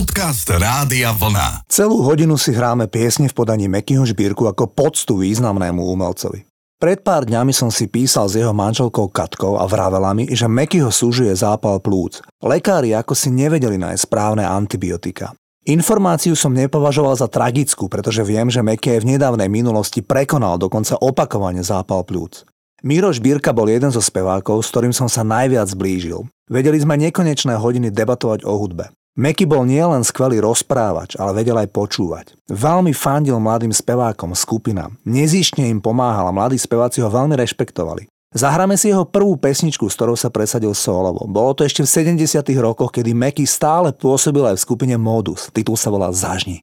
Podcast Rádia Vlna. Celú hodinu si hráme piesne v podaní Mekyho Žbírku ako poctu významnému umelcovi. Pred pár dňami som si písal s jeho manželkou Katkou a vravela mi, že Mekyho súžuje zápal plúc. Lekári ako si nevedeli nájsť správne antibiotika. Informáciu som nepovažoval za tragickú, pretože viem, že Meky v nedávnej minulosti prekonal dokonca opakovane zápal plúc. Miroš Bírka bol jeden zo spevákov, s ktorým som sa najviac zblížil. Vedeli sme nekonečné hodiny debatovať o hudbe. Meky bol nielen skvelý rozprávač, ale vedel aj počúvať. Veľmi fandil mladým spevákom, skupinám. Nezištne im pomáhal a mladí speváci ho veľmi rešpektovali. Zahráme si jeho prvú pesničku, s ktorou sa presadil solovo. Bolo to ešte v 70. rokoch, kedy Meky stále pôsobil aj v skupine Modus. Titul sa volá Zažni.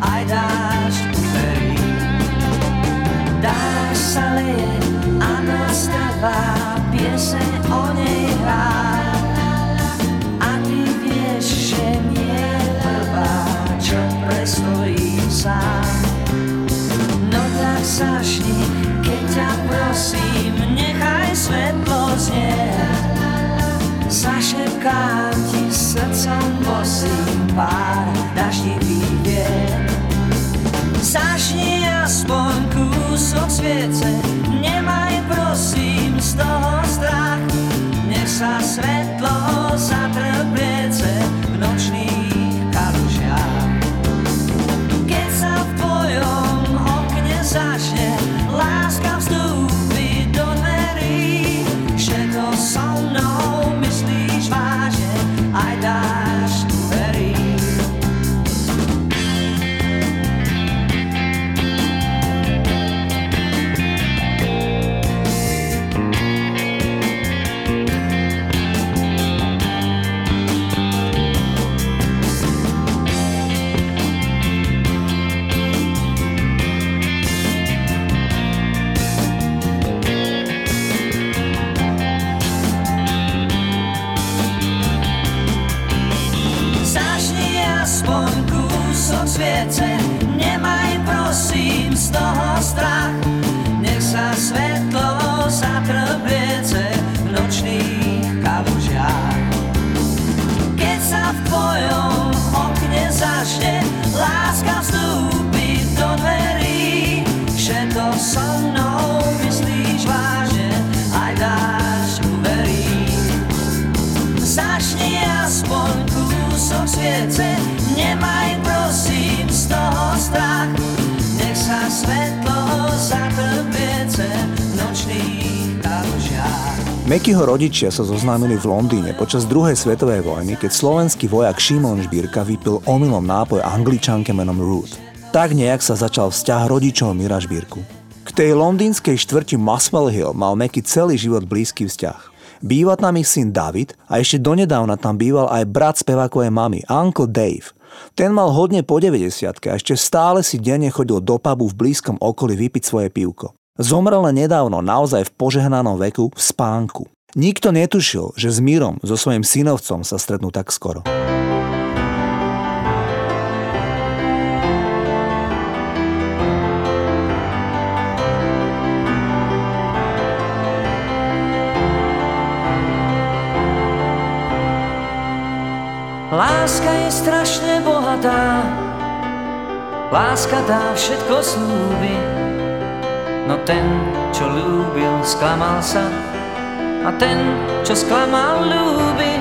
aj dáš verí. Dáš sa leje a trvá, pieseň o nej hrá. Sa svetlo Mekyho rodičia sa zoznámili v Londýne počas druhej svetovej vojny, keď slovenský vojak Šimon Žbírka vypil omylom nápoj angličanke menom Ruth. Tak nejak sa začal vzťah rodičov Mira Žbírku. K tej londýnskej štvrti Muswell Hill mal Meky celý život blízky vzťah. Býva tam ich syn David a ešte donedávna tam býval aj brat spevákovej mamy, Uncle Dave. Ten mal hodne po 90 a ešte stále si denne chodil do pubu v blízkom okolí vypiť svoje pivko. Zomrel nedávno, naozaj v požehnanom veku, v spánku. Nikto netušil, že s Mírom, so svojím synovcom sa stretnú tak skoro. Láska je strašne bohatá, láska dá všetko slúbiť No ten, čo ľúbil, sklamal sa A ten, čo sklamal, ľúbi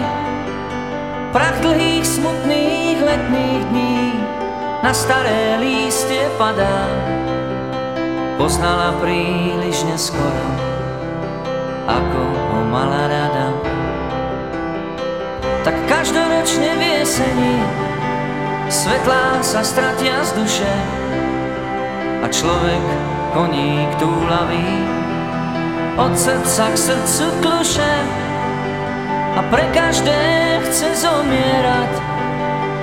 Prach dlhých, smutných letných dní na staré lístie padá. Poznala príliš neskoro, ako ho mala rada. Tak každoročne v jeseni svetlá sa stratia z duše a človek koník túlavý. Od srdca k srdcu kluše a pre každé chce zomierať.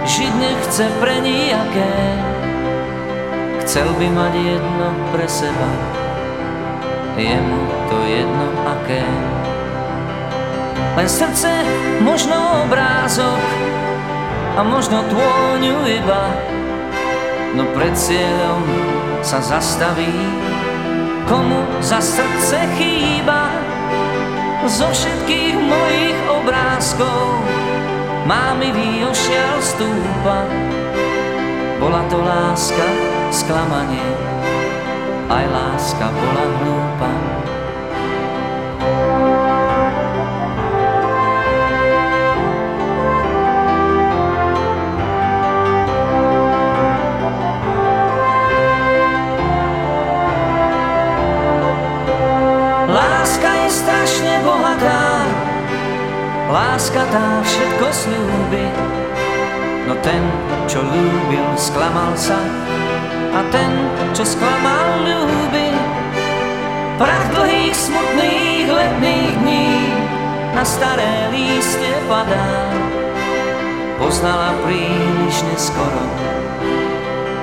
Žiť nechce pre nijaké Chcel by mať jedno pre seba. Je mu to jedno aké. Len srdce, možno obrázok A možno tôňu iba No pred cieľom sa zastaví Komu za srdce chýba Zo všetkých mojich obrázkov má mi ošial stúpa. Bola to láska, sklamanie, aj láska bola hlúpa. Láska tá všetko slúbi. No ten, čo ľúbil, sklamal sa. A ten, čo sklamal, ľúbi. Prach dlhých, smutných letných dní Na staré lístie padá. Poznala príliš neskoro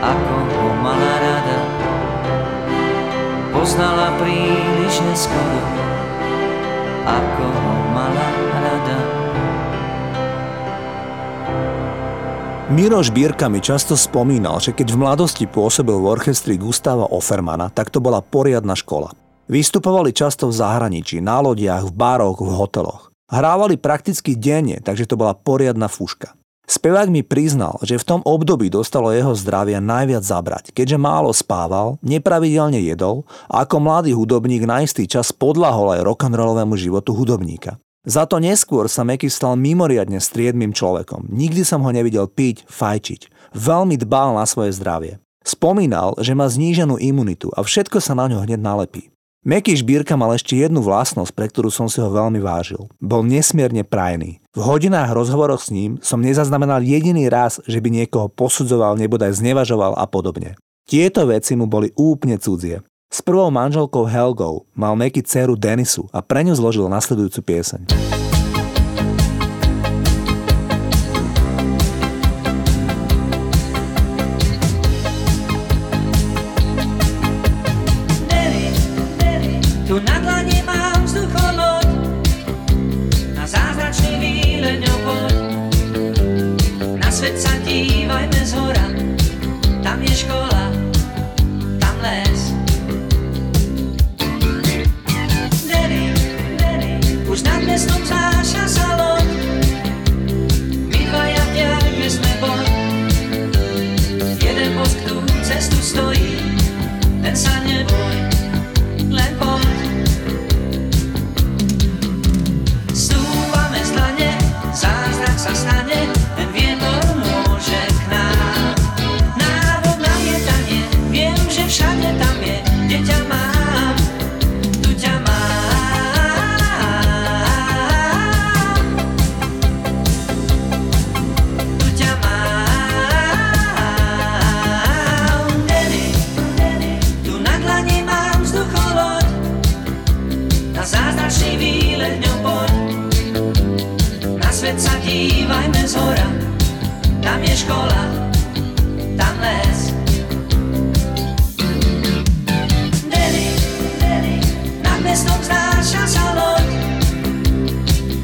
Ako ho mala rada. Poznala príliš neskoro Ako ho mala rada. Miroš Bírka mi často spomínal, že keď v mladosti pôsobil v orchestri Gustava Offermana, tak to bola poriadna škola. Vystupovali často v zahraničí, na lodiach, v baroch, v hoteloch. Hrávali prakticky denne, takže to bola poriadna fuška. Spevák mi priznal, že v tom období dostalo jeho zdravie najviac zabrať, keďže málo spával, nepravidelne jedol a ako mladý hudobník na istý čas podlahol aj rock'n'rollovému životu hudobníka. Za to neskôr sa Meky stal mimoriadne striedmým človekom. Nikdy som ho nevidel piť, fajčiť. Veľmi dbal na svoje zdravie. Spomínal, že má zníženú imunitu a všetko sa na ňo hneď nalepí. Meky Šbírka mal ešte jednu vlastnosť, pre ktorú som si ho veľmi vážil. Bol nesmierne prajný. V hodinách rozhovoroch s ním som nezaznamenal jediný raz, že by niekoho posudzoval, nebodaj znevažoval a podobne. Tieto veci mu boli úplne cudzie. S prvou manželkou Helgou mal Meky dceru Denisu a pre ňu zložil nasledujúcu pieseň. Výleň Na svet sa dívajme z hora, tam je škola, Svet sa dívajme z hora, tam je škola, tam les. Denny, nad mestom znáša sa loď,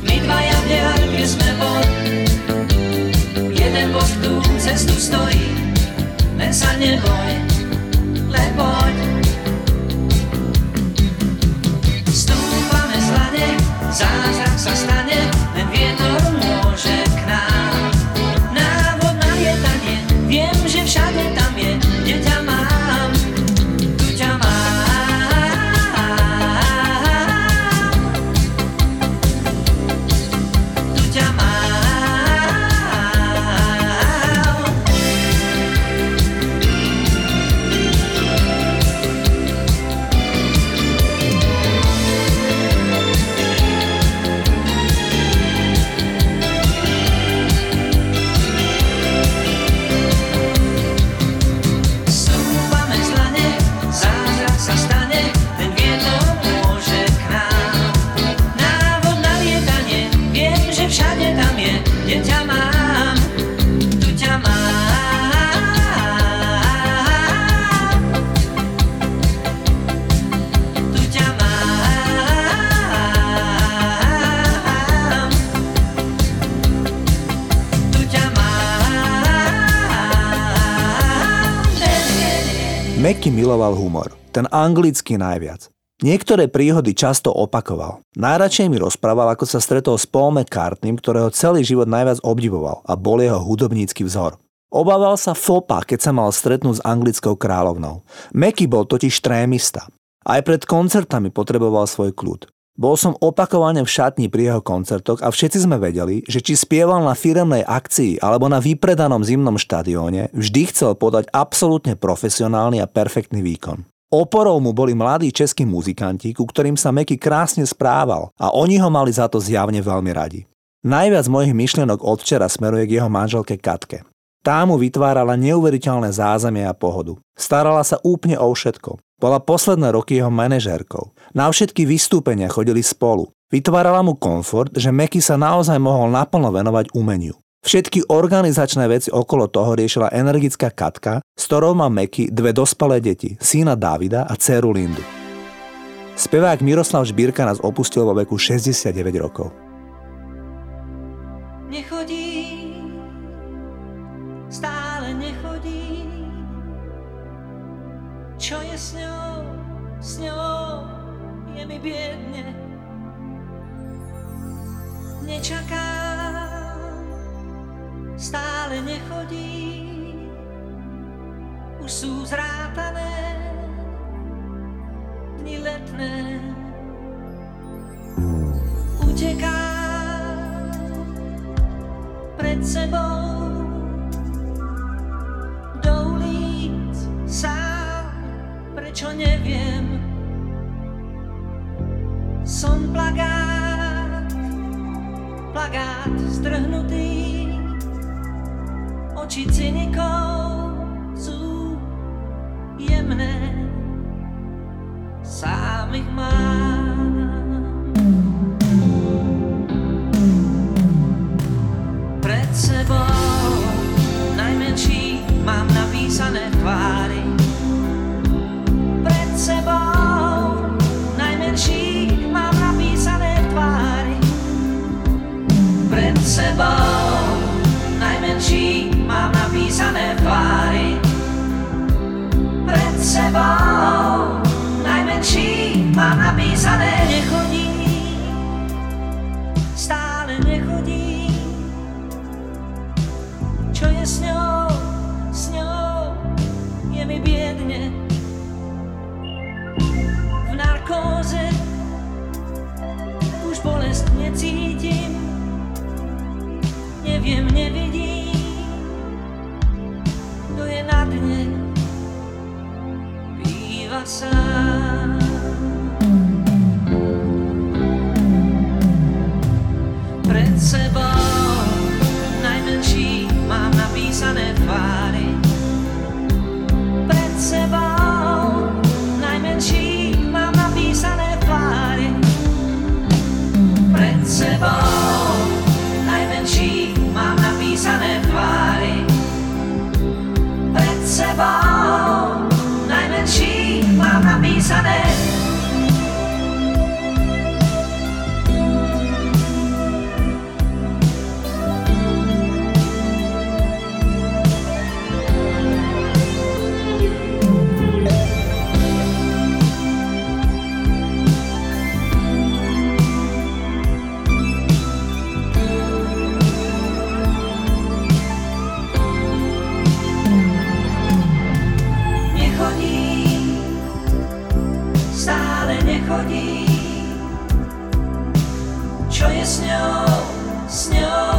my dvaja v diaľke sme bod. Jeden bosk tu cestu stojí, len sa neboj, len poď. Stúpame z zázrak sa stane, len Meky miloval humor, ten anglický najviac. Niektoré príhody často opakoval. Najradšej mi rozprával, ako sa stretol s Paul McCartneym, ktorého celý život najviac obdivoval a bol jeho hudobnícky vzor. Obával sa fopa, keď sa mal stretnúť s anglickou kráľovnou. Meky bol totiž trémista. Aj pred koncertami potreboval svoj kľud. Bol som opakovane v šatni pri jeho koncertoch a všetci sme vedeli, že či spieval na firemnej akcii alebo na vypredanom zimnom štadióne, vždy chcel podať absolútne profesionálny a perfektný výkon. Oporou mu boli mladí českí muzikanti, ku ktorým sa Meky krásne správal a oni ho mali za to zjavne veľmi radi. Najviac mojich myšlienok od včera smeruje k jeho manželke Katke. Tá mu vytvárala neuveriteľné zázemie a pohodu. Starala sa úplne o všetko. Bola posledné roky jeho manažérkou. Na všetky vystúpenia chodili spolu. Vytvárala mu komfort, že Meky sa naozaj mohol naplno venovať umeniu. Všetky organizačné veci okolo toho riešila energická Katka, s ktorou má Meky dve dospelé deti, syna Davida a dceru Lindu. Spevák Miroslav Žbírka nás opustil vo veku 69 rokov. Nechodí stále Čo je s ňou, s ňou, je mi biedne. Nečaká, stále nechodí. Už sú zrátané dni letné. Uteká pred sebou neviem. Som plagát, plagát zdrhnutý, oči cynikov napísané nechodí. Stále nechodí. Čo je s ňou, s ňou, je mi biedne narkóze Už bolest necítim Neviem, nevidím Kto je na dne Býva sám chodí. Čo je s ňou, s ňou